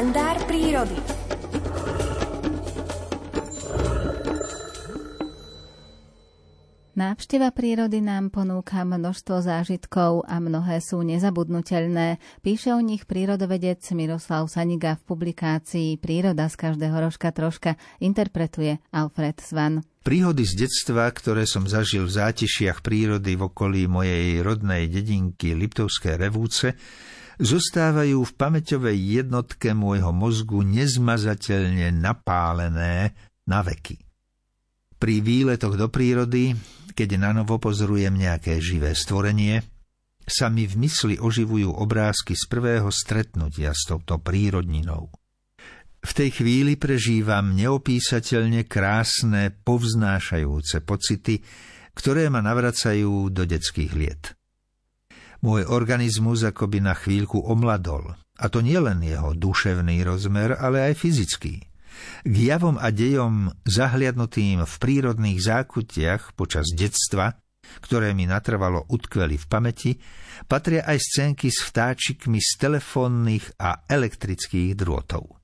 kalendár prírody. Návšteva prírody nám ponúka množstvo zážitkov a mnohé sú nezabudnutelné. Píše o nich prírodovedec Miroslav Saniga v publikácii Príroda z každého rožka troška interpretuje Alfred Svan. Príhody z detstva, ktoré som zažil v zátišiach prírody v okolí mojej rodnej dedinky Liptovské revúce, zostávajú v pamäťovej jednotke môjho mozgu nezmazateľne napálené na veky. Pri výletoch do prírody keď na novo pozorujem nejaké živé stvorenie, sa mi v mysli oživujú obrázky z prvého stretnutia s touto prírodninou. V tej chvíli prežívam neopísateľne krásne, povznášajúce pocity, ktoré ma navracajú do detských liet. Môj organizmus akoby na chvíľku omladol, a to nielen jeho duševný rozmer, ale aj fyzický. K javom a dejom zahliadnutým v prírodných zákutiach počas detstva, ktoré mi natrvalo utkveli v pamäti, patria aj scénky s vtáčikmi z telefónnych a elektrických drôtov.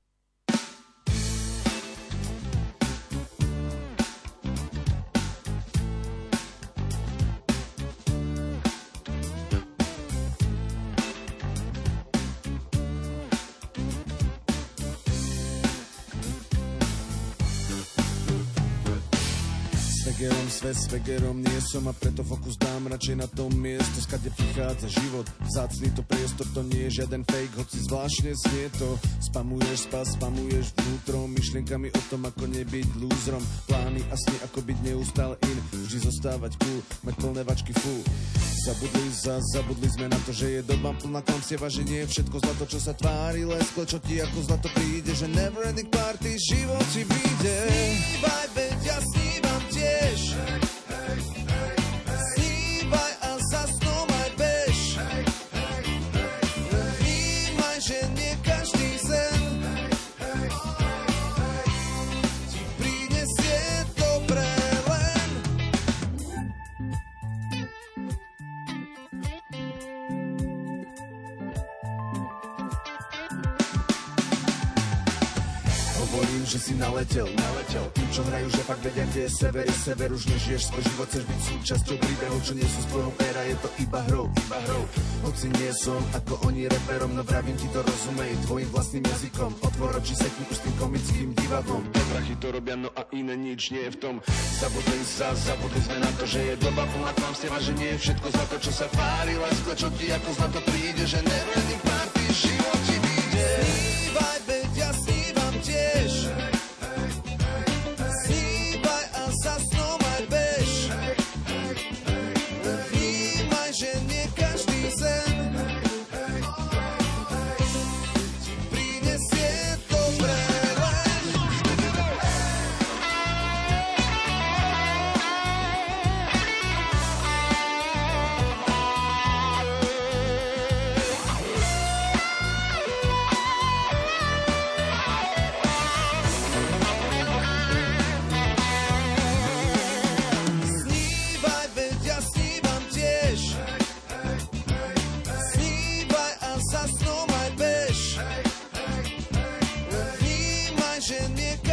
Vegerom, svet s nie som a preto fokus dám radšej na tom miesto, skade prichádza život. Vzácný to priestor, to nie je žiaden fake, hoci zvláštne znie to. Spamuješ spas, spamuješ vnútrom, myšlienkami o tom, ako nebyť lúzrom. Plány a sny, ako byť neustále in, vždy zostávať cool, mať plné vačky full. Zabudli za, zabudli sme na to, že je doba plná klamstieva, že nie je všetko zlato, čo sa tvári, lesko, čo ti ako zlato príde, že never ending party, život ti vyjde. Snívaj, veď ja młodzież. Hovorím, že si naletel, naletel. Tým, čo hrajú, že fakt vedia, kde je sever, je sever. Už nežiješ svoj život, chceš byť súčasťou príbehov Čo nie sú z tvojho péra, je to iba hrou, iba hrou. Hoci nie som ako oni reperom No vravím ti to rozumej tvojim vlastným jazykom. Otvor oči, sekni už tým komickým divadlom Prachy to robia, no a iné nič nie je v tom. Zabudli sa, zabudli sme na to, že je doba plná klamstiev A že nie je všetko zlato, čo sa tvári Láska, čo ti ako zlato príde, že never ending party, život ti že mne